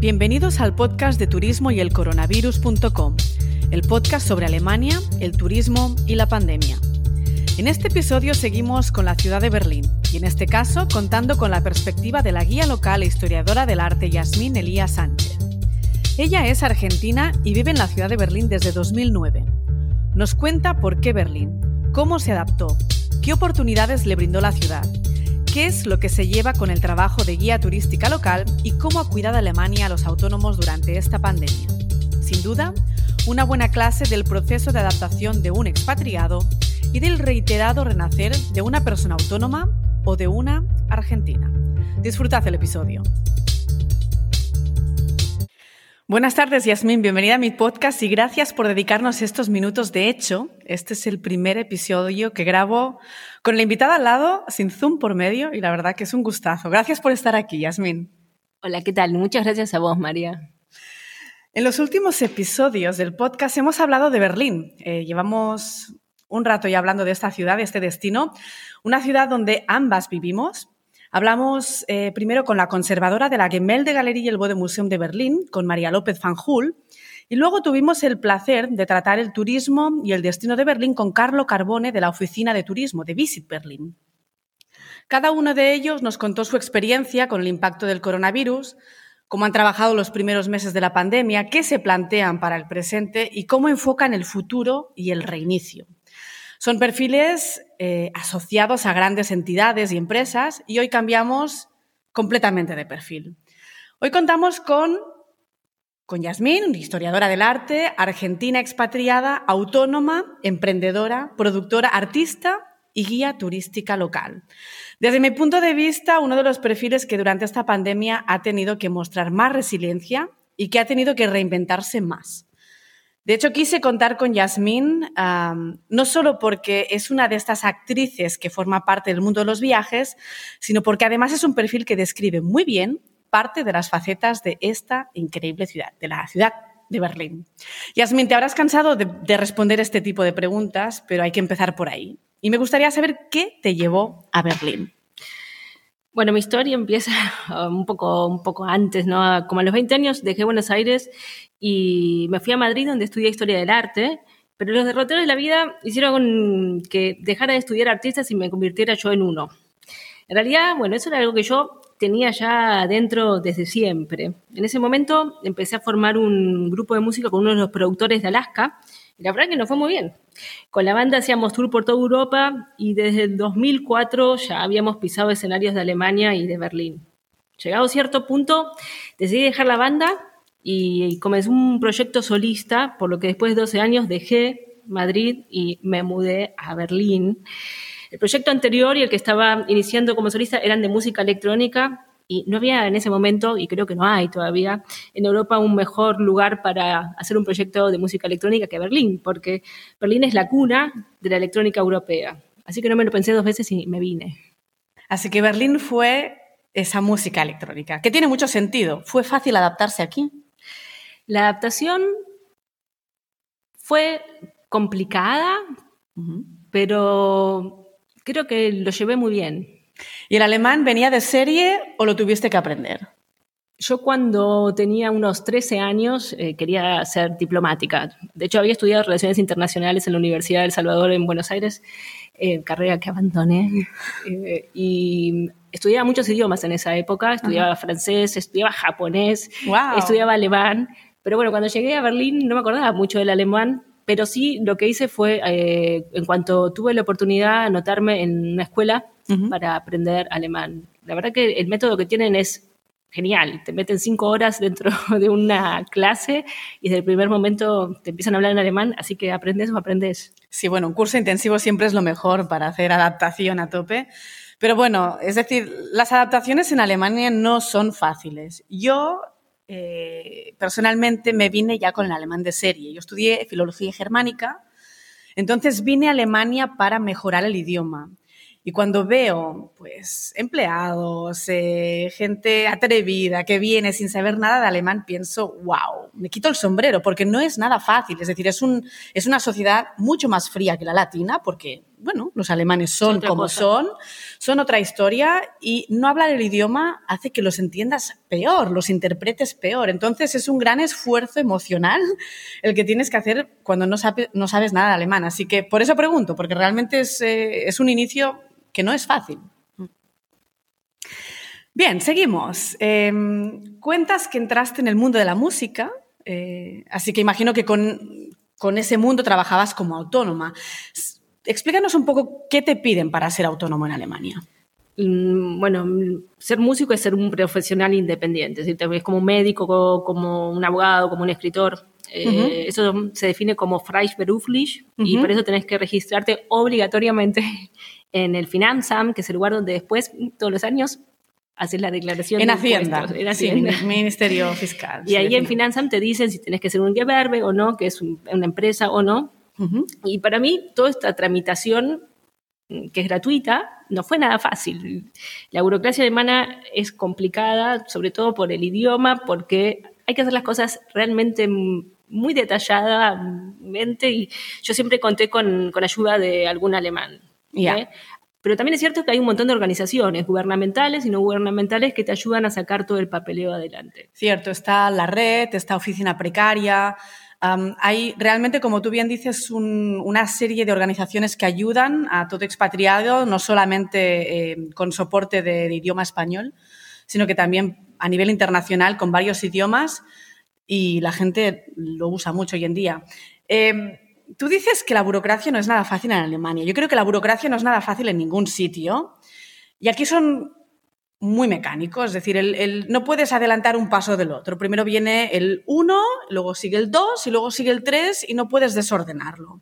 Bienvenidos al podcast de turismo y el coronavirus.com, el podcast sobre Alemania, el turismo y la pandemia. En este episodio seguimos con la ciudad de Berlín y en este caso contando con la perspectiva de la guía local e historiadora del arte Yasmín Elías Sánchez. Ella es argentina y vive en la ciudad de Berlín desde 2009. Nos cuenta por qué Berlín, cómo se adaptó, qué oportunidades le brindó la ciudad qué es lo que se lleva con el trabajo de guía turística local y cómo ha cuidado Alemania a los autónomos durante esta pandemia. Sin duda, una buena clase del proceso de adaptación de un expatriado y del reiterado renacer de una persona autónoma o de una argentina. Disfrutad el episodio. Buenas tardes, Yasmín. Bienvenida a mi podcast y gracias por dedicarnos estos minutos. De hecho, este es el primer episodio que grabo con la invitada al lado, sin Zoom por medio, y la verdad que es un gustazo. Gracias por estar aquí, Yasmín. Hola, ¿qué tal? Muchas gracias a vos, María. En los últimos episodios del podcast hemos hablado de Berlín. Eh, llevamos un rato ya hablando de esta ciudad, de este destino, una ciudad donde ambas vivimos, Hablamos eh, primero con la conservadora de la Gemälde Galerie y el Museum de Berlín, con María López Van Hull, y luego tuvimos el placer de tratar el turismo y el destino de Berlín con Carlo Carbone de la Oficina de Turismo de Visit Berlin. Cada uno de ellos nos contó su experiencia con el impacto del coronavirus, cómo han trabajado los primeros meses de la pandemia, qué se plantean para el presente y cómo enfocan el futuro y el reinicio. Son perfiles eh, asociados a grandes entidades y empresas y hoy cambiamos completamente de perfil. Hoy contamos con, con Yasmín, historiadora del arte, argentina expatriada, autónoma, emprendedora, productora, artista y guía turística local. Desde mi punto de vista, uno de los perfiles que durante esta pandemia ha tenido que mostrar más resiliencia y que ha tenido que reinventarse más. De hecho, quise contar con Yasmín no solo porque es una de estas actrices que forma parte del mundo de los viajes, sino porque además es un perfil que describe muy bien parte de las facetas de esta increíble ciudad, de la ciudad de Berlín. Yasmín, te habrás cansado de, de responder este tipo de preguntas, pero hay que empezar por ahí. Y me gustaría saber qué te llevó a Berlín. Bueno, mi historia empieza un poco, un poco antes, ¿no? Como a los 20 años dejé Buenos Aires y me fui a Madrid donde estudié Historia del Arte, pero los derroteros de la vida hicieron que dejara de estudiar artistas y me convirtiera yo en uno. En realidad, bueno, eso era algo que yo tenía ya dentro desde siempre. En ese momento empecé a formar un grupo de música con uno de los productores de Alaska la verdad que nos fue muy bien. Con la banda hacíamos tour por toda Europa y desde el 2004 ya habíamos pisado escenarios de Alemania y de Berlín. Llegado a cierto punto, decidí dejar la banda y comencé un proyecto solista, por lo que después de 12 años dejé Madrid y me mudé a Berlín. El proyecto anterior y el que estaba iniciando como solista eran de música electrónica y no había en ese momento, y creo que no hay todavía, en Europa un mejor lugar para hacer un proyecto de música electrónica que Berlín, porque Berlín es la cuna de la electrónica europea. Así que no me lo pensé dos veces y me vine. Así que Berlín fue esa música electrónica, que tiene mucho sentido. ¿Fue fácil adaptarse aquí? La adaptación fue complicada, pero creo que lo llevé muy bien. ¿Y el alemán venía de serie o lo tuviste que aprender? Yo cuando tenía unos 13 años eh, quería ser diplomática. De hecho, había estudiado Relaciones Internacionales en la Universidad de El Salvador en Buenos Aires, eh, carrera que abandoné. Eh, y estudiaba muchos idiomas en esa época. Estudiaba francés, estudiaba japonés, estudiaba alemán. Pero bueno, cuando llegué a Berlín no me acordaba mucho del alemán, pero sí lo que hice fue, en cuanto tuve la oportunidad, anotarme en una escuela para aprender alemán. La verdad que el método que tienen es genial. Te meten cinco horas dentro de una clase y desde el primer momento te empiezan a hablar en alemán, así que aprendes o aprendes. Sí, bueno, un curso intensivo siempre es lo mejor para hacer adaptación a tope. Pero bueno, es decir, las adaptaciones en Alemania no son fáciles. Yo eh, personalmente me vine ya con el alemán de serie. Yo estudié filología germánica, entonces vine a Alemania para mejorar el idioma. Y cuando veo, pues, empleados, eh, gente atrevida que viene sin saber nada de alemán, pienso, wow, me quito el sombrero, porque no es nada fácil. Es decir, es, un, es una sociedad mucho más fría que la latina, porque bueno, los alemanes son como son, son otra historia y no hablar el idioma hace que los entiendas peor, los interpretes peor. Entonces es un gran esfuerzo emocional el que tienes que hacer cuando no, no sabes nada de alemán. Así que por eso pregunto, porque realmente es, eh, es un inicio que no es fácil. Bien, seguimos. Em, cuentas que entraste en el mundo de la música, eh, así que imagino que con, con ese mundo trabajabas como autónoma. Explícanos un poco qué te piden para ser autónomo en Alemania. Mm, bueno, ser músico es ser un profesional independiente, es como un médico, como un abogado, como un escritor. Eh, eso se define como Freiberuflich y por eso tenés que registrarte obligatoriamente en el Finanzamt, que es el lugar donde después, todos los años, haces la declaración en de Hacienda, en Hacienda. Sí, Ministerio Fiscal. y ahí en Finanzamt te dicen si tenés que ser un Gewerbe o no, que es una empresa o no. Y para mí, toda esta tramitación, mm, que es gratuita, no fue nada fácil. La burocracia alemana es complicada, sobre todo por el idioma, porque hay que hacer las cosas realmente muy detalladamente y yo siempre conté con, con ayuda de algún alemán. ¿eh? Pero también es cierto que hay un montón de organizaciones gubernamentales y no gubernamentales que te ayudan a sacar todo el papeleo adelante. Cierto, está la red, está oficina precaria, hay realmente, como tú bien dices, una serie de organizaciones que ayudan a todo expatriado, no solamente eh, con soporte de, idioma español, sino que también a nivel internacional con varios idiomas y la gente lo usa mucho hoy en día. Em, tú dices que la burocracia no es nada fácil en Alemania. Yo creo que la burocracia no es nada fácil en ningún sitio. Y aquí son muy mecánico, es decir, el, no puedes adelantar un paso del otro. Primero viene el 1, luego sigue el 2 y luego sigue el 3 y no puedes desordenarlo.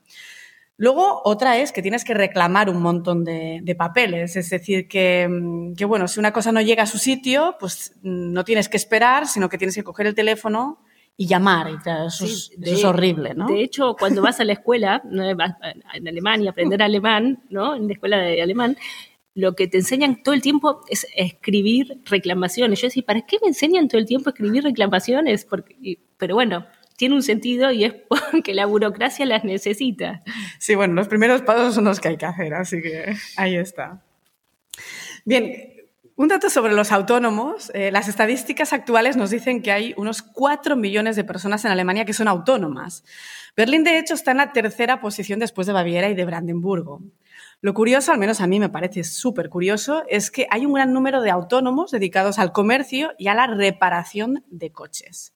Luego, otra es que tienes que reclamar un montón de, papeles, es decir, que, que, bueno, si una cosa no llega a su sitio, pues no tienes que esperar, sino que tienes que coger el teléfono y llamar. eso, es, horrible, ¿no? De hecho, cuando vas a la escuela, en Alemania, aprender alemán, ¿no? En la escuela de alemán, lo que te enseñan todo el tiempo es escribir reclamaciones. Yo decía, ¿para qué me enseñan todo el tiempo a escribir reclamaciones? Porque, pero bueno, tiene un sentido y es porque la burocracia las necesita. Sí, bueno, los primeros pasos son los que hay que hacer, así que ahí está. Bien, un dato sobre los autónomos. Eh, las estadísticas actuales nos dicen que hay unos 4 millones de personas en Alemania que son autónomas. Berlín, de hecho, está en la tercera posición después de Baviera y de Brandenburgo. Lo curioso, al menos a mí me parece súper curioso, es que hay un gran número de autónomos dedicados al comercio y a la reparación de coches.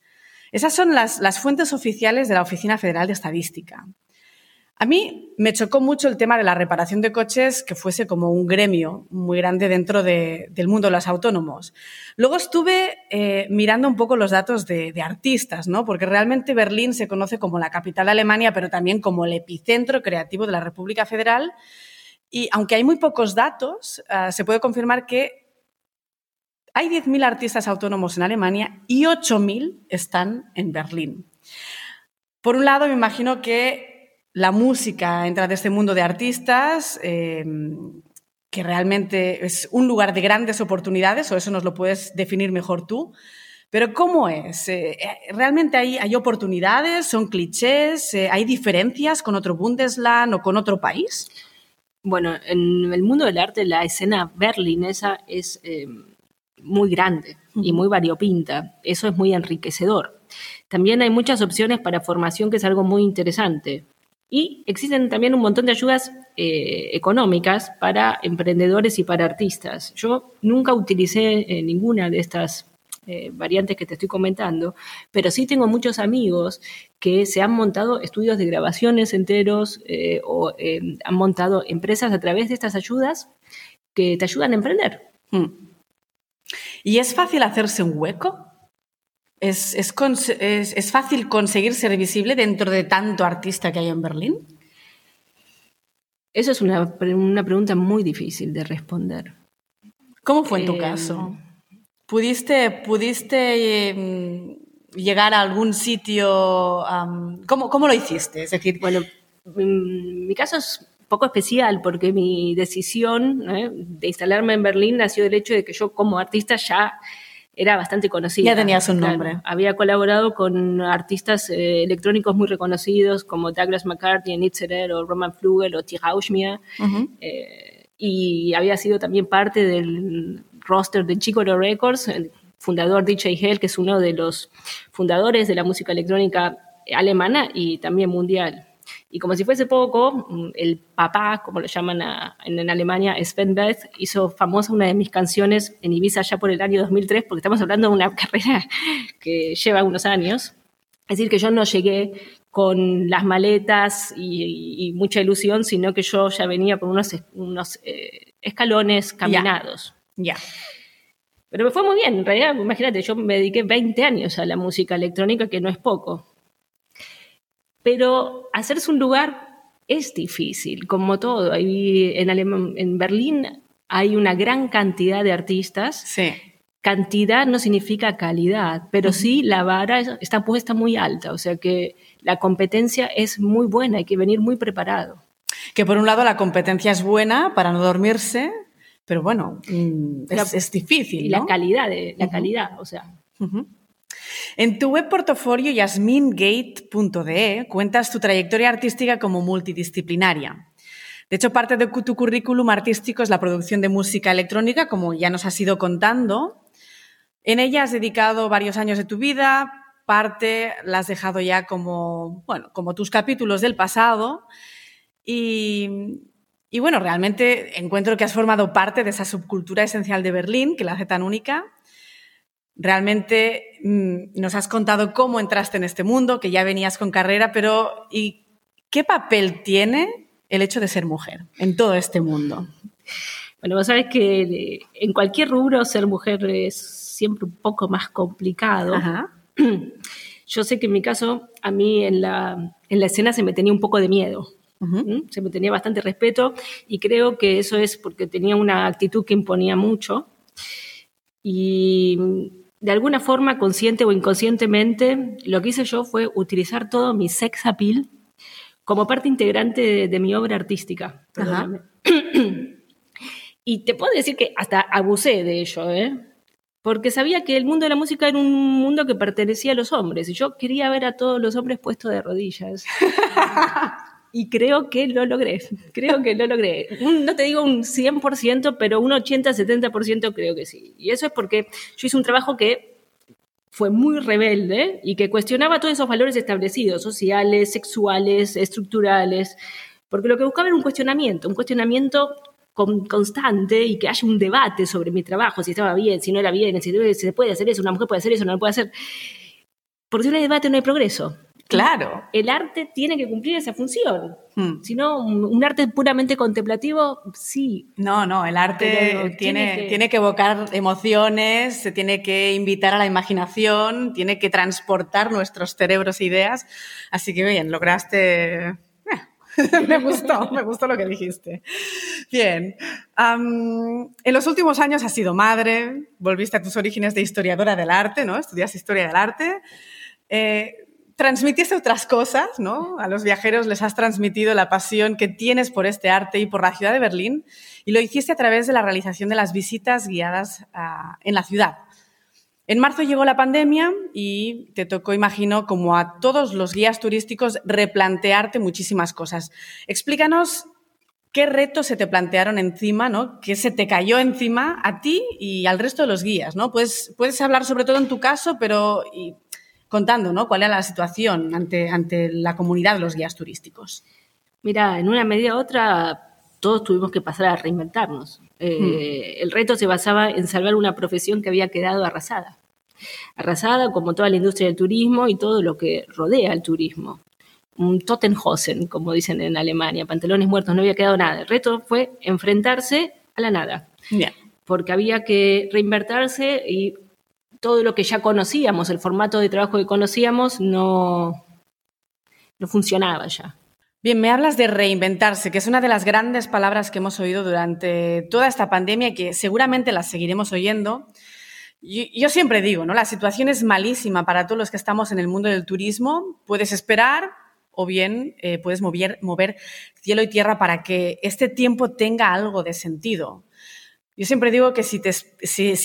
Esas son las, fuentes oficiales de la Oficina Federal de Estadística. A mí me chocó mucho el tema de la reparación de coches, que fuese como un gremio muy grande dentro del mundo de los autónomos. Luego estuve eh, mirando un poco los datos de, de, artistas, ¿no? porque realmente Berlín se conoce como la capital de Alemania, pero también como el epicentro creativo de la República Federal. Y aunque hay muy pocos datos, ah, se puede confirmar que hay 10.000 artistas autónomos en Alemania y 8.000 están en Berlín. Por un lado, me imagino que la música entra de este mundo de artistas, em, que realmente es un lugar de grandes oportunidades, o eso nos lo puedes definir mejor tú. Pero ¿cómo es? Eh, eh, ¿Realmente hay, hay, oportunidades? ¿Son clichés? Eh, ¿Hay diferencias con otro Bundesland o con otro país? Bueno, en el mundo del arte la escena berlinesa es eh, muy grande y muy variopinta. Eso es muy enriquecedor. También hay muchas opciones para formación, que es algo muy interesante. Y existen también un montón de ayudas eh, económicas para emprendedores y para artistas. Yo nunca utilicé eh, ninguna de estas eh, variantes que te estoy comentando, pero sí tengo muchos amigos que se han montado estudios de grabaciones enteros eh, o eh, han montado empresas a través de estas ayudas que te ayudan a emprender. Hmm. ¿Y es fácil hacerse un hueco? ¿Es, es, fácil conseguir ser visible dentro de tanto artista que hay en Berlín? Eso es una, una pregunta muy difícil de responder. ¿Cómo fue en tu caso? ¿Pudiste, pudiste em, llegar a algún sitio? ¿cómo, ¿cómo, lo hiciste? Es decir, bueno, mi caso es un poco especial porque mi decisión ¿eh? de instalarme en Berlín nació del hecho de que yo como artista ya era bastante conocida. Ya tenía su nombre. había colaborado con artistas eh, electrónicos muy reconocidos como Douglas McCarthy, Nitzerer o Roman Flugel o Tig eh, y había sido también parte del roster de Chico Records, el fundador DJ Hell, que es uno de los fundadores de la música electrónica alemana y también mundial. Y como si fuese poco, mm, el papá, como lo llaman en, Alemania, Sven Beth, hizo famosa una de mis canciones en Ibiza ya por el año 2003, porque estamos hablando de una carrera que lleva unos años. Es decir, que yo no llegué con las maletas y, mucha ilusión, sino que yo ya venía por unos, unos eh, escalones caminados. Ya. Pero me fue muy bien, en realidad, imagínate, yo me dediqué 20 años a la música electrónica, que no es poco. Pero hacerse un lugar es difícil, como todo. en, en Berlín hay una gran cantidad de artistas. Sí. Cantidad no significa calidad, pero sí la vara está puesta muy alta, o sea que la competencia es muy buena, hay que venir muy preparado. Que por un lado la competencia es buena para no dormirse, pero bueno, mm, es, difícil. Y la calidad, de, la calidad, o sea. En tu web portafolio yasmingate.de cuentas tu trayectoria artística como multidisciplinaria. De hecho, parte de tu currículum artístico es la producción de música electrónica, como ya nos has ido contando. En ella has dedicado varios años de tu vida, parte la has dejado ya como, bueno, como tus capítulos del pasado. Y, y bueno, realmente encuentro que has formado parte de esa subcultura esencial de Berlín, que la hace tan única. Realmente mm, nos has contado cómo entraste en este mundo, que ya venías con carrera, pero ¿y qué papel tiene el hecho de ser mujer en todo este mundo? Bueno, vos sabés que en cualquier rubro ser mujer es siempre un poco más complicado. Yo sé que en mi caso, a mí en la, en la escena se me tenía un poco de miedo. Se me tenía bastante respeto y creo que eso es porque tenía una actitud que imponía mucho. Y de alguna forma, consciente o inconscientemente, lo que hice yo fue utilizar todo mi sex appeal como parte integrante de, mi obra artística. y te puedo decir que hasta abusé de ello, ¿eh? porque sabía que el mundo de la música era un mundo que pertenecía a los hombres y yo quería ver a todos los hombres puestos de rodillas. y creo que lo logré, creo que lo logré. no te digo un 100%, pero un 80-70% creo que sí. Y eso es porque yo hice un trabajo que fue muy rebelde y que cuestionaba todos esos valores establecidos, sociales, sexuales, estructurales, porque lo que buscaba era un cuestionamiento, un cuestionamiento constante y que haya un debate sobre mi trabajo, si estaba bien, si no era bien, si se puede hacer eso, una mujer puede hacer eso, no lo puede hacer. Porque si no hay debate no hay progreso. Claro. El arte tiene que cumplir esa función. Hmm. Si no, un arte puramente contemplativo, sí. No, no, el arte tiene, tiene que... evocar emociones, se tiene que invitar a la imaginación, tiene que transportar nuestros cerebros e ideas. Así que bien, lograste eh, me gustó, me gustó lo que dijiste. Bien. en los últimos años has sido madre, volviste a tus orígenes de historiadora del arte, ¿no? Estudias historia del arte. Eh, transmitiste otras cosas, ¿no? A los viajeros les has transmitido la pasión que tienes por este arte y por la ciudad de Berlín y lo hiciste a través de la realización de las visitas guiadas ah, en la ciudad. En marzo llegó la pandemia y te tocó, imagino, como a todos los guías turísticos, replantearte muchísimas cosas. Explícanos qué retos se te plantearon encima, ¿no? ¿Qué se te cayó encima a ti y al resto de los guías, ¿no? Puedes, puedes hablar sobre todo en tu caso, pero contando, ¿no? ¿Cuál era la situación ante, ante la comunidad de los guías turísticos? Mira, en una medida u otra todos tuvimos que pasar a reinventarnos. Eh, hmm. El reto se basaba en salvar una profesión que había quedado arrasada. Arrasada como toda la industria del turismo y todo lo que rodea al turismo. Un Totenhosen, como dicen en Alemania, pantalones muertos, no había quedado nada. El reto fue enfrentarse a la nada. Porque había que reinvertirse y todo lo que ya conocíamos, el formato de trabajo que conocíamos, no, no funcionaba ya. Bien, me hablas de reinventarse, que es una de las grandes palabras que hemos oído durante toda esta pandemia y que seguramente las seguiremos oyendo. Yo, siempre digo, ¿no? La situación es malísima para todos los que estamos en el mundo del turismo. Puedes esperar o bien eh, puedes mover, mover cielo y tierra para que este tiempo tenga algo de sentido. Yo siempre digo que si,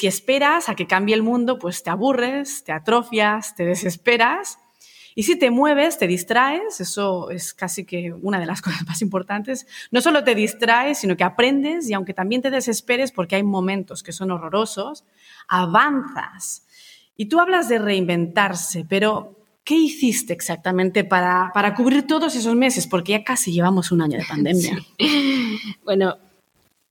esperas a que cambie el mundo, pues te aburres, te atrofias, te desesperas. Y si te mueves, te distraes, eso es casi que una de las cosas más importantes. No solo te distraes, sino que aprendes y aunque también te desesperes porque hay momentos que son horrorosos, avanzas. Y tú hablas de reinventarse, pero ¿qué hiciste exactamente para, para cubrir todos esos meses? Porque ya casi llevamos un año de pandemia. Bueno,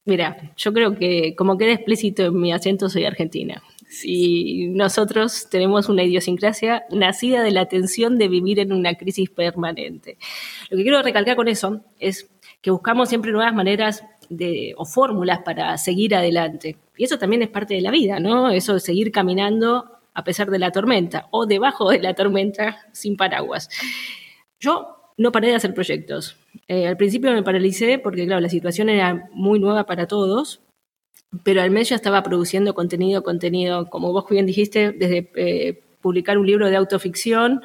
Mira, yo creo que como queda explícito en mi acento, soy argentina. Y nosotros tenemos una idiosincrasia nacida de la tensión de vivir en una crisis permanente. Lo que quiero recalcar con eso es que buscamos siempre nuevas maneras de, o fórmulas para seguir adelante. Y eso también es parte de la vida, ¿no? Eso de seguir caminando a pesar de la tormenta o debajo de la tormenta sin paraguas. Yo no paré de hacer proyectos. Eh, al principio me paralicé porque, claro, la situación era muy nueva para todos, pero al mes ya estaba produciendo contenido, contenido, como vos bien dijiste, desde eh, publicar un libro de autoficción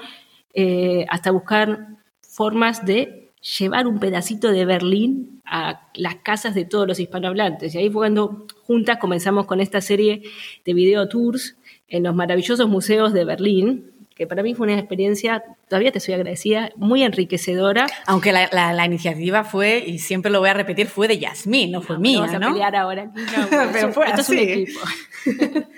eh, hasta buscar formas de llevar un pedacito de Berlín a las casas de todos los hispanohablantes. Y ahí fue cuando juntas comenzamos con esta serie de video tours en los maravillosos museos de Berlín, que para mí fue una experiencia, todavía te soy agradecida, muy enriquecedora. Aunque la, iniciativa fue, y siempre lo voy a repetir, fue de Yasmín, no fue mía, vamos a pelear ahora. Pero fue esto es un equipo.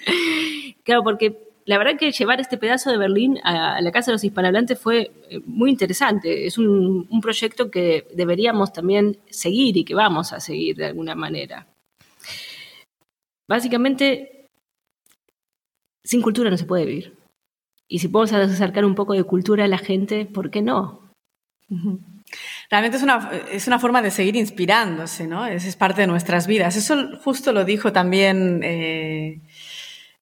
claro, porque la verdad que llevar este pedazo de Berlín a, la Casa de los Hispanohablantes fue eh, muy interesante. Es un, un proyecto que deberíamos también seguir y que vamos a seguir de alguna manera. Básicamente, sin cultura no se puede vivir. Y si podemos acercar un poco de cultura a la gente, ¿por qué no? Realmente es una, es una forma de seguir inspirándose, ¿no? Es, es parte de nuestras vidas. Eso justo lo dijo también eh,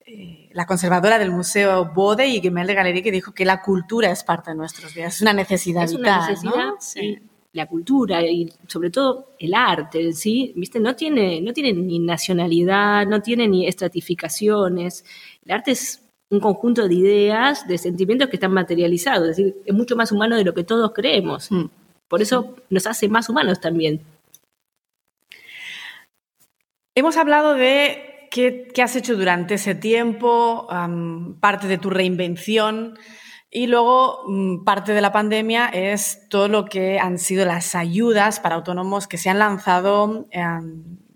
eh, la conservadora del Museo Bode y Gemelde Galería, que dijo que la cultura es parte de nuestras vidas. Es una necesidad es una necesidad, sí. La cultura y sobre todo el arte, ¿sí? ¿Viste? No tiene, no tiene ni nacionalidad, no tiene ni estratificaciones. El arte es un conjunto de ideas, de sentimientos que están materializados. Es decir, es mucho más humano de lo que todos creemos. Mm. Por eso nos hace más humanos también. Hemos hablado de qué, has hecho durante ese tiempo, parte de tu reinvención. Y luego, mm, parte de la pandemia es todo lo que han sido las ayudas para autónomos que se han lanzado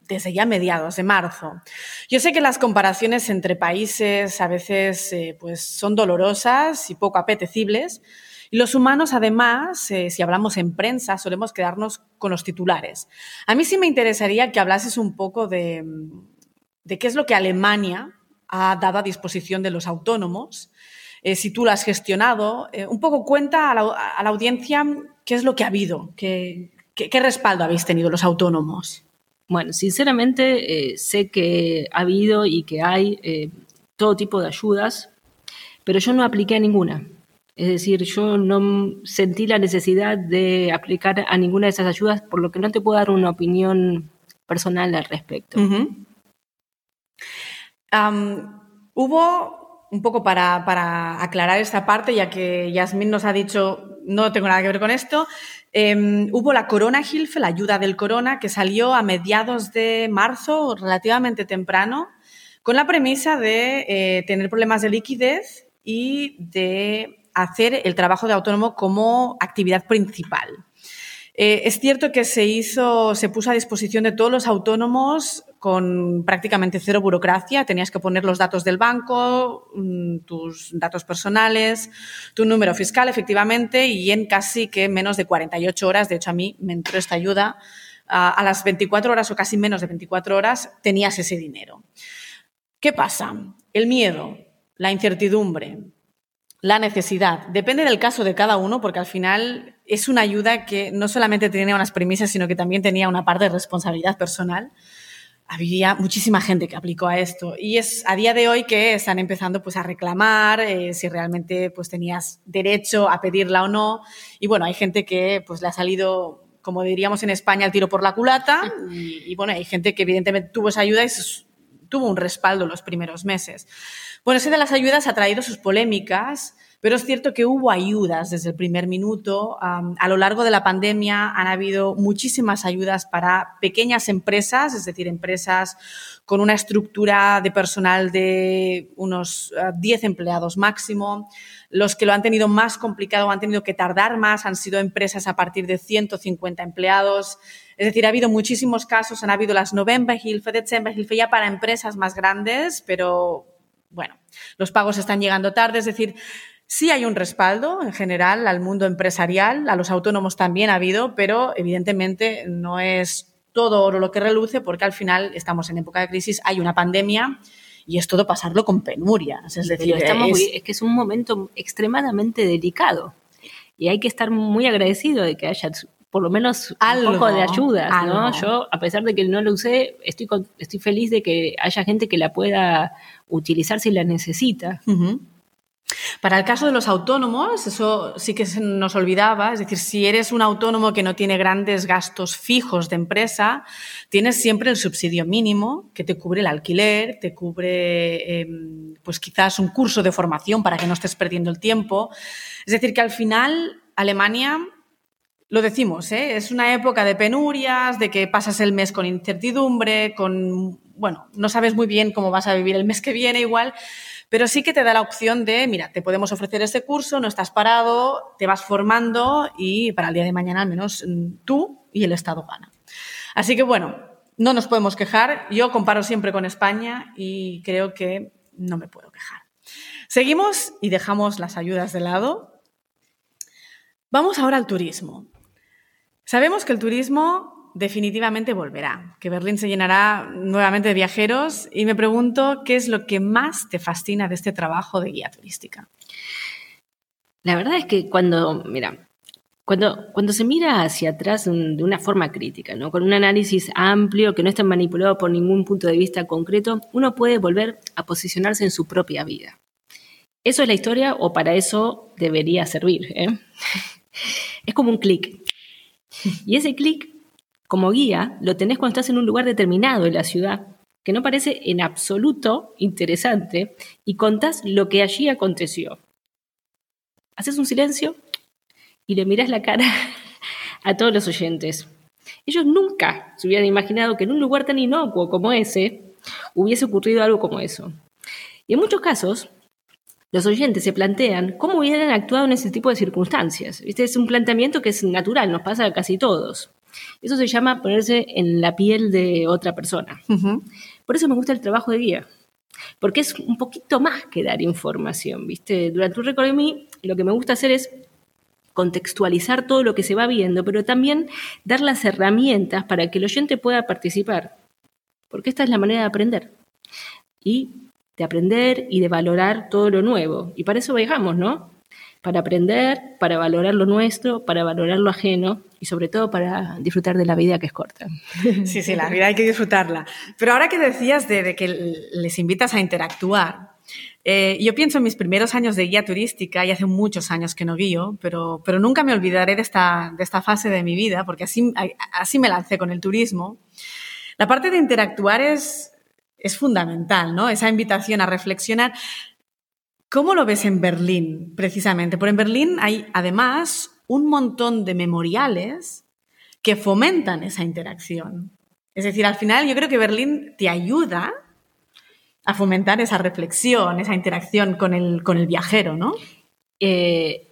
desde ya mediados de marzo. Yo sé que las comparaciones entre países a veces eh, pues son dolorosas y poco apetecibles. Y los humanos, además, eh, si hablamos en prensa, solemos quedarnos con los titulares. A mí sí me interesaría que hablases un poco de, qué es lo que Alemania ha dado a disposición de los autónomos, eh, si tú lo has gestionado. un poco cuenta a la, audiencia qué es lo que ha habido, qué respaldo habéis tenido los autónomos. Bueno, sinceramente eh, sé que ha habido y que hay eh, todo tipo de ayudas, pero yo no apliqué a ninguna. Es decir, yo no sentí la necesidad de aplicar a ninguna de esas ayudas, por lo que no te puedo dar una opinión personal al respecto. hubo, un poco para, para, aclarar esta parte, ya que Yasmín nos ha dicho, no tengo nada que ver con esto, Em, hubo la Corona Hilfe, la ayuda del Corona, que salió a mediados de marzo, relativamente temprano, con la premisa de eh, tener problemas de liquidez y de hacer el trabajo de autónomo como actividad principal. Eh, es cierto que se hizo, se puso a disposición de todos los autónomos con prácticamente cero burocracia. Tenías que poner los datos del banco, mm, tus datos personales, tu número fiscal, efectivamente, y en casi que menos de 48 horas, de hecho a mí me entró esta ayuda, a las 24 horas o casi menos de 24 horas tenías ese dinero. ¿Qué pasa? El miedo, la incertidumbre, la necesidad. Depende del caso de cada uno, porque al final es una ayuda que no solamente tenía unas premisas, sino que también tenía una parte de responsabilidad personal. Había muchísima gente que aplicó a esto. Y es a día de hoy que están empezando pues a reclamar eh, si realmente pues tenías derecho a pedirla o no. Y bueno hay gente que pues le ha salido como diríamos en España el tiro por la culata. Y, y bueno hay gente que evidentemente tuvo esa ayuda y tuvo un respaldo los primeros meses. Bueno, ese de las ayudas ha traído sus polémicas, pero es cierto que hubo ayudas desde el primer minuto. a lo largo de la pandemia han habido muchísimas ayudas para pequeñas empresas, es decir, empresas con una estructura de personal de unos 10 eh, empleados máximo. Los que lo han tenido más complicado, han tenido que tardar más, han sido empresas a partir de 150 empleados. Es decir, ha habido muchísimos casos, han habido las Novemberhilfe, Dezemberhilfe ya para empresas más grandes, pero bueno, los pagos están llegando tarde, es decir, Sí hay un respaldo en general al mundo empresarial, a los autónomos también ha habido, pero evidentemente no es todo oro lo que reluce porque al final estamos en época de crisis, hay una pandemia y es todo pasarlo con penurias. Es decir, es, que es un momento extremadamente delicado y hay que estar muy agradecido de que haya por lo menos un poco de ayuda, ¿no? Yo, a pesar de que no lo usé, estoy, estoy feliz de que haya gente que la pueda utilizar si la necesita. Para el caso de los autónomos, eso sí que se nos olvidaba, es decir, si eres un autónomo que no tiene grandes gastos fijos de empresa, tienes siempre el subsidio mínimo que te cubre el alquiler, te cubre em, pues quizás un curso de formación para que no estés perdiendo el tiempo. Es decir, que al final Alemania lo decimos, ¿eh? es una época de penurias, de que pasas el mes con incertidumbre, con, bueno, no sabes muy bien cómo vas a vivir el mes que viene igual, pero sí que te da la opción de, mira, te podemos ofrecer este curso, no estás parado, te vas formando y para el día de mañana al menos mm, tú y el Estado gana. Así que bueno, no nos podemos quejar. Yo comparo siempre con España y creo que no me puedo quejar. Seguimos y dejamos las ayudas de lado. Vamos ahora al turismo. Sabemos que el turismo definitivamente volverá, que Berlín se llenará nuevamente de viajeros y me pregunto qué es lo que más te fascina de este trabajo de guía turística. La verdad es que cuando, mira, cuando, cuando se mira hacia atrás de una forma crítica, ¿no? con un análisis amplio que no está manipulado por ningún punto de vista concreto, uno puede volver a posicionarse en su propia vida. ¿Eso es la historia o para eso debería servir? ¿eh? Es como un clic. Y ese clic, como guía, lo tenés cuando estás en un lugar determinado en la ciudad, que no parece en absoluto interesante, y contás lo que allí aconteció. Haces un silencio y le mirás la cara a todos los oyentes. Ellos nunca se hubieran imaginado que en un lugar tan inocuo como ese hubiese ocurrido algo como eso. Y en muchos casos, los oyentes se plantean cómo hubieran actuado en ese tipo de circunstancias. Este es un planteamiento que es natural, nos pasa a casi todos. Eso se llama ponerse en la piel de otra persona. Por eso me gusta el trabajo de guía, porque es un poquito más que dar información, ¿viste? Durante un recorrido mí, lo que me gusta hacer es contextualizar todo lo que se va viendo, pero también dar las herramientas para que el oyente pueda participar, porque esta es la manera de aprender. Y de aprender y de valorar todo lo nuevo. Y para eso viajamos, ¿no? Para aprender, para valorar lo nuestro, para valorar lo ajeno y sobre todo para disfrutar de la vida que es corta. Sí, sí, la vida hay que disfrutarla. Pero ahora que decías de, que les invitas a interactuar, eh, yo pienso en mis primeros años de guía turística, y hace muchos años que no guío, pero, pero nunca me olvidaré de esta, de esta fase de mi vida, porque así, así me lancé con el turismo. La parte de interactuar es, es fundamental, ¿no? Esa invitación a reflexionar. ¿Cómo lo ves en Berlín, precisamente? Porque en Berlín hay además un montón de memoriales que fomentan esa interacción. Es decir, al final yo creo que Berlín te ayuda a fomentar esa reflexión, esa interacción con el, con el viajero, ¿no? Eh,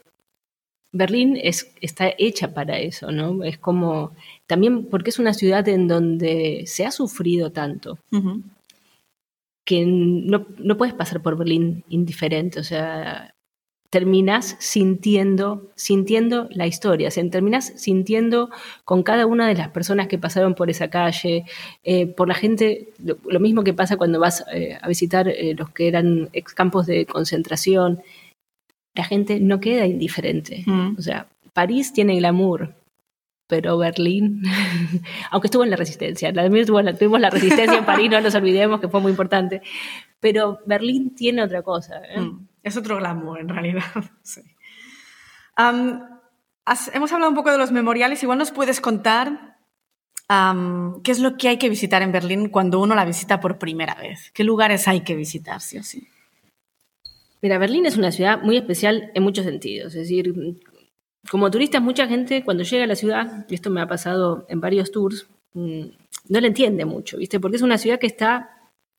Berlín es, está hecha para eso, ¿no? Es como, también porque es una ciudad en donde se ha sufrido tanto que no, no puedes pasar por Berlín indiferente, o sea, terminas sintiendo, sintiendo la historia, o sea, terminas sintiendo con cada una de las personas que pasaron por esa calle, eh, por la gente, lo, mismo que pasa cuando vas eh, a visitar eh, los que eran ex campos de concentración, la gente no queda indiferente, mm. o sea, París tiene glamour, pero Berlín, aunque estuvo en la resistencia, tuvimos la resistencia en París, no nos olvidemos que fue muy importante, pero Berlín tiene otra cosa. ¿eh? Mm, es otro glamour en realidad. hemos hablado un poco de los memoriales, igual nos puedes contar qué es lo que hay que visitar en Berlín cuando uno la visita por primera vez, qué lugares hay que visitar, sí o sí. Mira, Berlín es una ciudad muy especial en muchos sentidos. Es decir, como turistas, mucha gente cuando llega a la ciudad, y esto me ha pasado en varios tours, mm, no la entiende mucho, ¿viste? Porque es una ciudad que está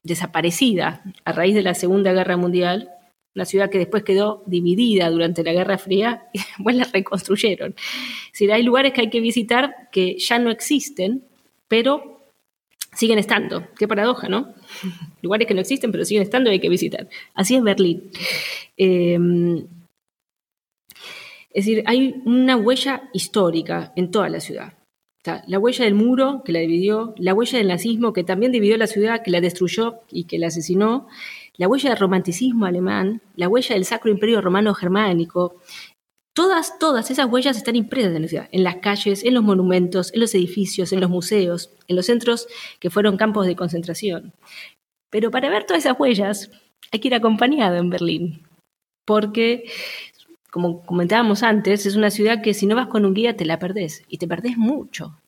desaparecida a raíz de la Segunda Guerra Mundial, una ciudad que después quedó dividida durante la Guerra Fría y después la reconstruyeron. Es decir, hay lugares que hay que visitar que ya no existen, pero siguen estando. Qué paradoja, ¿no? Lugares que no existen, pero siguen estando hay que visitar. Así es Berlín. Eh, es decir, hay una huella histórica en toda la ciudad. la huella del muro que la dividió, la huella del nazismo que también dividió la ciudad, que la destruyó y que la asesinó, la huella del romanticismo alemán, la huella del Sacro Imperio Romano Germánico. Todas, todas esas huellas están impresas en la ciudad, en las calles, en los monumentos, en los edificios, en los museos, en los centros que fueron campos de concentración. Pero para ver todas esas huellas hay que ir acompañado en Berlín, porque como comentábamos antes, es una ciudad que si no vas con un guía te la perdés y te perdés mucho.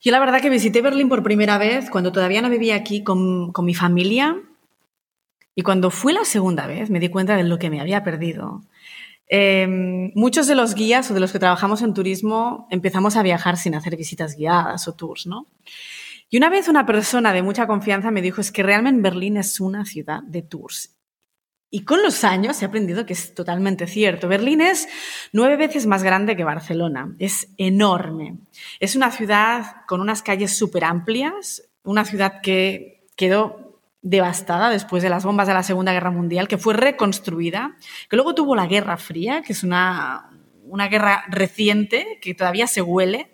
Yo la verdad que visité Berlín por primera vez cuando todavía no vivía aquí con, con mi familia y cuando fui la segunda vez me di cuenta de lo que me había perdido. Eh, muchos de los guías o de los que trabajamos en turismo empezamos a viajar sin hacer visitas guiadas o tours, ¿no? Y una vez una persona de mucha confianza me dijo es que realmente Berlín es una ciudad de tours y con los años he aprendido que es totalmente cierto. Berlín es nueve veces más grande que Barcelona. Es enorme. Es una ciudad con unas calles súper amplias, una ciudad que quedó devastada después de las bombas de la Segunda Guerra Mundial, que fue reconstruida, que luego tuvo la Guerra Fría, que es una, una guerra reciente que todavía se huele,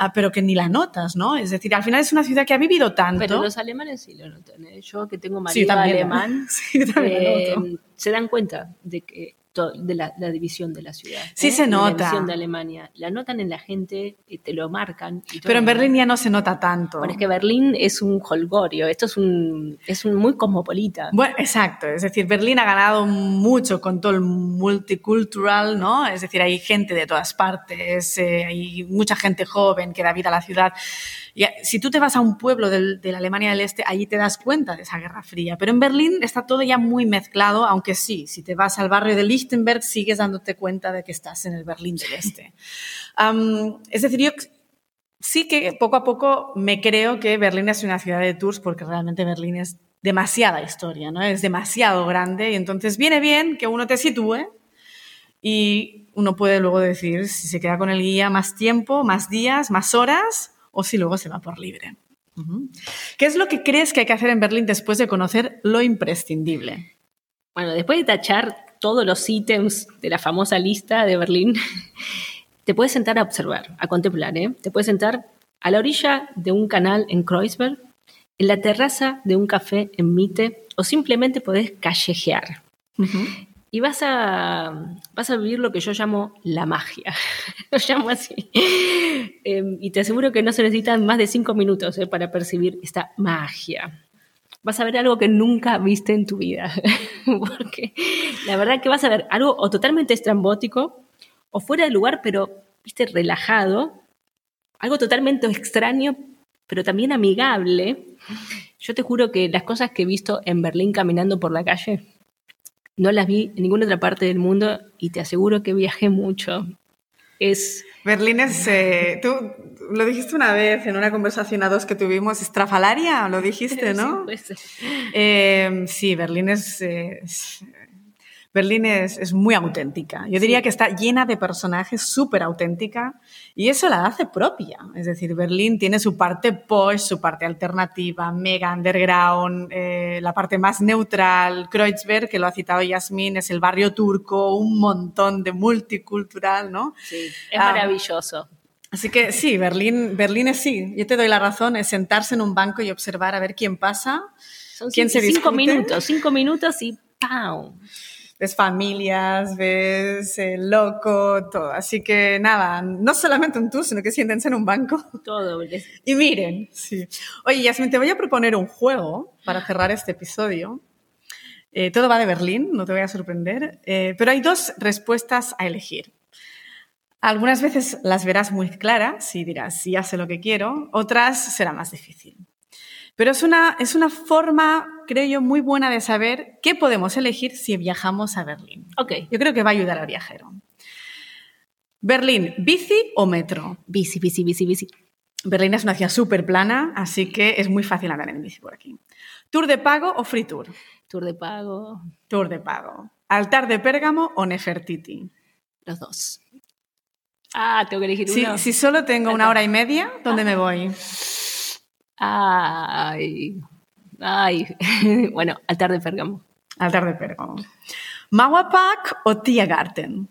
Ah, pero que ni la notas, ¿no? Es decir, al final es una ciudad que ha vivido tanto. Pero los alemanes sí lo notan. ¿eh? Yo que tengo marido alemán, sí, eh, se dan cuenta de que de la, división de la ciudad. Sí ¿eh? se nota. La división de Alemania. La notan en la gente, te lo marcan. Pero en Berlín ya no se nota tanto. Bueno, es que Berlín es un holgorio, esto es un, es un muy cosmopolita. Bueno, exacto. Es decir, Berlín ha ganado mucho con todo el multicultural, ¿no? Es decir, hay gente de todas partes, eh, hay mucha gente joven que da vida a la ciudad. Y si tú te vas a un pueblo de la Alemania del Este, allí te das cuenta de esa Guerra Fría. Pero en Berlín está todo ya muy mezclado, aunque sí, si te vas al barrio de Lichtenberg, sigues dándote cuenta de que estás en el Berlín del Este. es decir, yo sí que poco a poco me creo que Berlín es una ciudad de tours porque realmente Berlín es demasiada historia, ¿no? Es demasiado grande y entonces viene bien que uno te sitúe y uno puede luego decir si se queda con el guía más tiempo, más días, más horas o si luego se va por libre. ¿Qué es lo que crees que hay que hacer en Berlín después de conocer lo imprescindible? Bueno, después de tachar todos los ítems de la famosa lista de Berlín, te puedes sentar a observar, a contemplar. ¿eh? Te puedes sentar a la orilla de un canal en Kreuzberg, en la terraza de un café en Mitte o simplemente podés callejear y vas a, vas a vivir lo que yo llamo la magia. lo llamo así. Em, y te aseguro que no se necesitan más de cinco minutos eh, para percibir esta magia. Vas a ver algo que nunca viste en tu vida. Porque la verdad que vas a ver algo o totalmente estrambótico o fuera de lugar, pero, viste, relajado. Algo totalmente extraño, pero también amigable. Yo te juro que las cosas que he visto en Berlín caminando por la calle, no las vi en ninguna otra parte del mundo y te aseguro que viajé mucho. Es... Berlín es... Eh, tú lo dijiste una vez en una conversación a dos que tuvimos, estrafalaria, lo dijiste, ¿no? Sí, eh, sí Berlín es, es Berlín es, muy auténtica. Yo diría que está llena de personajes súper auténtica y eso la hace propia. Es decir, Berlín tiene su parte posh, su parte alternativa, mega underground, eh, la parte más neutral. Kreuzberg, que lo ha citado Yasmín, es el barrio turco, un montón de multicultural, ¿no? Sí, es maravilloso. Así que sí, Berlín, Berlín es sí. Yo te doy la razón, es sentarse en un banco y observar a ver quién pasa, Son quién se Cinco minutos, cinco minutos y ¡pam! Ves familias, ves el loco, todo. Así que nada, no solamente un tour, sino que siéntense en un banco. Todo. Y miren, sí. Oye, Yasmin, te voy a proponer un juego para cerrar este episodio. Eh, todo va de Berlín, no te voy a sorprender, eh, pero hay dos respuestas a elegir. Algunas veces las verás muy claras y dirás, ya sé lo que quiero, otras será más difícil. Pero es una, es una forma, creo yo, muy buena de saber qué podemos elegir si viajamos a Berlín. Ok. Yo creo que va a ayudar al viajero. Berlín, ¿bici o metro? Bici, bici, bici, bici. Berlín es una ciudad súper plana, así que es muy fácil andar en bici por aquí. ¿Tour de pago o free tour? Tour de pago. Tour de pago. ¿Altar de Pérgamo o Nefertiti? Los dos. Ah, tengo que elegir Si, uno. si solo tengo una hora y media, ¿dónde me voy? Ay. Ay. bueno, altar de Pérgamo. Altar de Pérgamo. ¿Mauerpark o Tiergarten?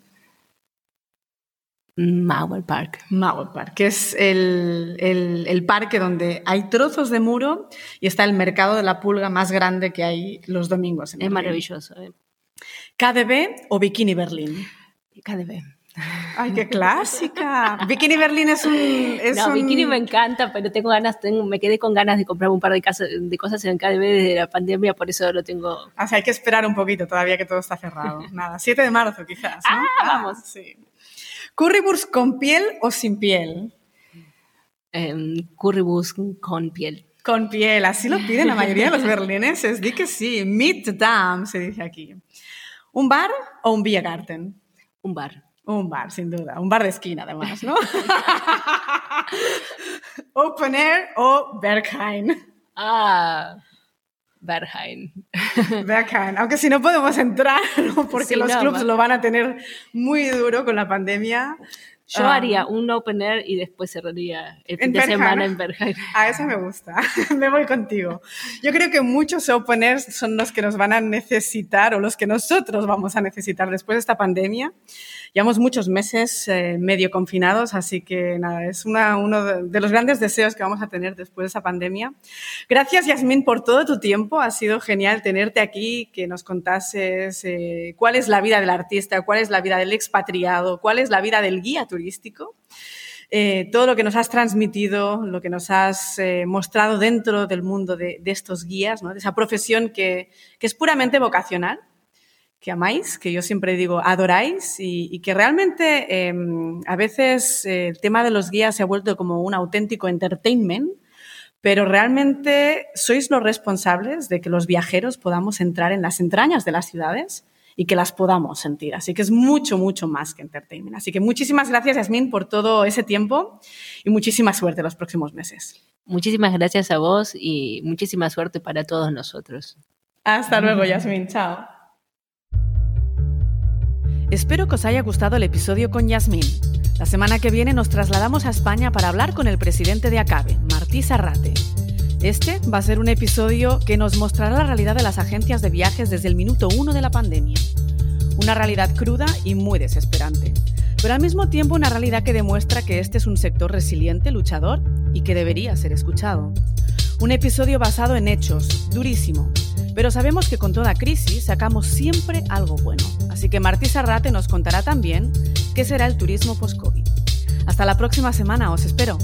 Mauer Park. Mauerpark, que es el, el- el parque donde hay trozos de muro y está el mercado de la pulga más grande que hay los domingos. en Es Berlín. maravilloso. Eh. ¿KDB o Bikini Berlín? KDB. ¡Ay, qué clásica! Bikini Berlín es un... Es no, un- bikini me encanta, pero tengo ganas, tengo, me quedé con ganas de comprar un par de, cosas en KDB desde la pandemia, por eso lo tengo. O sea, hay que esperar un poquito todavía que todo está cerrado. Nada, 7 de marzo quizás. ¿no? Ah, vamos. Sí. ¿Currywurst con piel o sin piel? currywurst con piel. Con piel, así lo piden la mayoría de los berlineses. Di que sí, mit Darm se dice aquí. ¿Un bar o un Biergarten? Un bar. Un bar, sin duda. Un bar de esquina, además, ¿no? Open Air o Berghain. Ah, Berghain. Berghain. Aunque si no podemos entrar, ¿no? porque Sí, los no, clubs lo van a tener muy duro con la pandemia. Yo Ah. haría un open air y después cerraría el fin de Berghain. semana en Berghain. A eso me gusta. me voy contigo. Yo creo que muchos openers son los que nos van a necesitar o los que nosotros vamos a necesitar después de esta pandemia. Llevamos muchos meses eh, medio confinados, así que nada, es una- uno de, los grandes deseos que vamos a tener después de esa pandemia. Gracias, Yasmín, por todo tu tiempo. Ha sido genial tenerte aquí, que nos contases eh, cuál es la vida del artista, cuál es la vida del expatriado, cuál es la vida del guía turístico. Eh, todo lo que nos has transmitido, lo que nos has eh, mostrado dentro del mundo de, de estos guías, ¿no? de esa profesión que, que es puramente vocacional, que amáis, que yo siempre digo adoráis y, y que realmente eh, a veces eh, el tema de los guías se ha vuelto como un auténtico entertainment, pero realmente sois los responsables de que los viajeros podamos entrar en las entrañas de las ciudades y que las podamos sentir. Así que es mucho, mucho más que entertainment. Así que muchísimas gracias, Yasmín, por todo ese tiempo y muchísima suerte los próximos meses. Muchísimas gracias a vos y muchísima suerte para todos nosotros. Hasta luego, Yasmín. Chao. Espero que os haya gustado el episodio con Yasmín. La semana que viene nos trasladamos a España para hablar con el presidente de ACABE, Martí Sarrate. Este va a ser un episodio que nos mostrará la realidad de las agencias de viajes desde el minuto uno de la pandemia. Una realidad cruda y muy desesperante, pero al mismo tiempo una realidad que demuestra que este es un sector resiliente, luchador y que debería ser escuchado. Un episodio basado en hechos, durísimo, pero sabemos que con toda crisis sacamos siempre algo bueno. Así que Martí Sarrate nos contará también qué será el turismo post-COVID. Hasta la próxima semana, os espero.